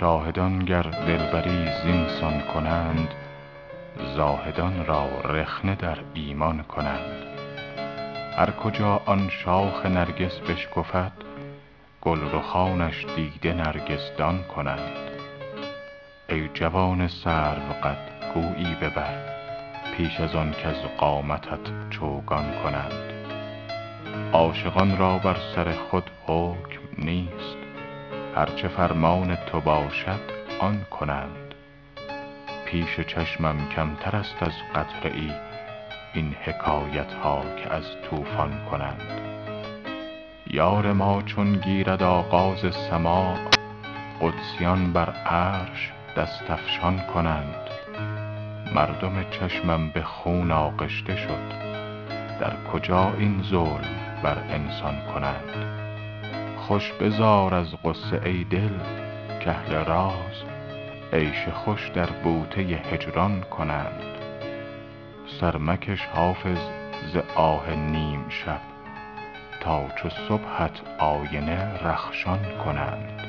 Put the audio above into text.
شاهدان گر دلبری زینسان کنند زاهدان را رخنه در ایمان کنند. هر کجا آن شاخ نرگس بشکفد گلرخانش دیده نرگسدان کنند. ای جوان سروقد گویی ببر پیش از آن کز قامتت چوگان کنند. عاشقان را بر سر خود حکم نیست هر چه فرمان تو باشد آن کنند. پیش چشمم کمتر است از قطره ای این حکایت ها که از طوفان کنند. یار ما چون گیرد آغاز سماع قدسیان بر عرش دست افشان کنند. مردم چشمم به خون آغشته شد در کجا این ظلم بر انسان کنند؟ خوش بزار از غصه ای دل کاهل راز عیش خوش در بوته هجران کنند. سر مکش حافظ ز آه نیم شب تا چو صبحت آینه رخشان کنند.